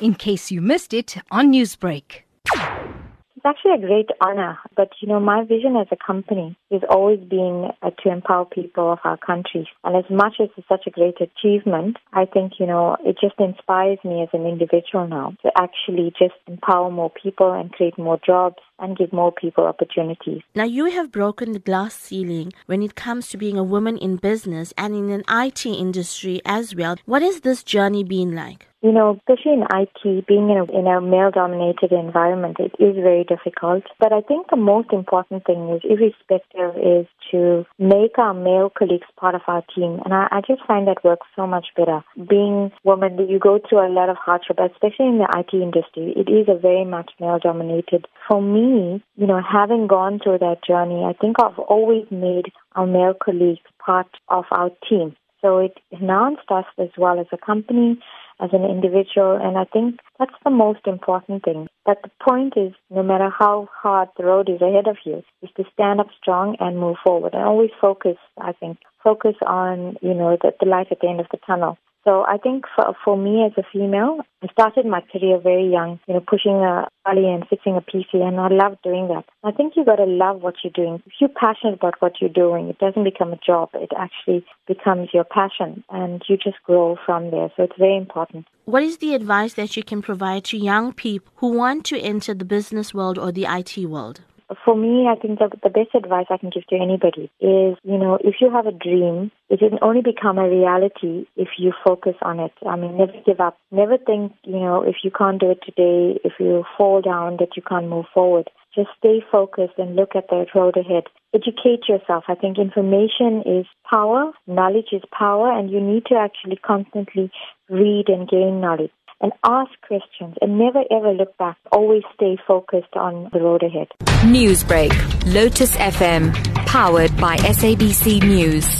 in case you missed it on Newsbreak. It's actually a great honor, but you know, my vision as a company has always been uh, to empower people of our country. And as much as it's such a great achievement, I think, you know, it just inspires me as an individual now to actually just empower more people and create more jobs and give more people opportunities. Now, you have broken the glass ceiling when it comes to being a woman in business and in an IT industry as well. What has this journey been like? You know, especially in IT, being in a, in a male dominated environment, it is very difficult. But I think the most important thing is, irrespective, is to make our male colleagues part of our team. And I, I just find that works so much better. Being woman, you go through a lot of hardship, especially in the IT industry. It is a very much male dominated. For me, you know, having gone through that journey, I think I've always made our male colleagues part of our team. So it enhanced us as well as a company as an individual. And I think that's the most important thing. But the point is, no matter how hard the road is ahead of you, is to stand up strong and move forward and always focus, I think, focus on, you know, the, the light at the end of the tunnel. So I think for, for me as a female, I started my career very young, you know, pushing a trolley and fixing a PC, and I love doing that. I think you got to love what you're doing. If you're passionate about what you're doing, it doesn't become a job. It actually becomes your passion, and you just grow from there. So it's very important. What is the advice that you can provide to young people who want to enter the business world or the IT world? For me, I think the, the best advice I can give to anybody is, you know, if you have a dream, it can only become a reality if you focus on it. I mean, never give up. Never think, you know, if you can't do it today, if you fall down, that you can't move forward. Just stay focused and look at the road ahead. Educate yourself. I think information is power, knowledge is power, and you need to actually constantly read and gain knowledge and ask questions and never ever look back. Always stay focused on the road ahead. Newsbreak, Lotus FM, powered by SABC News.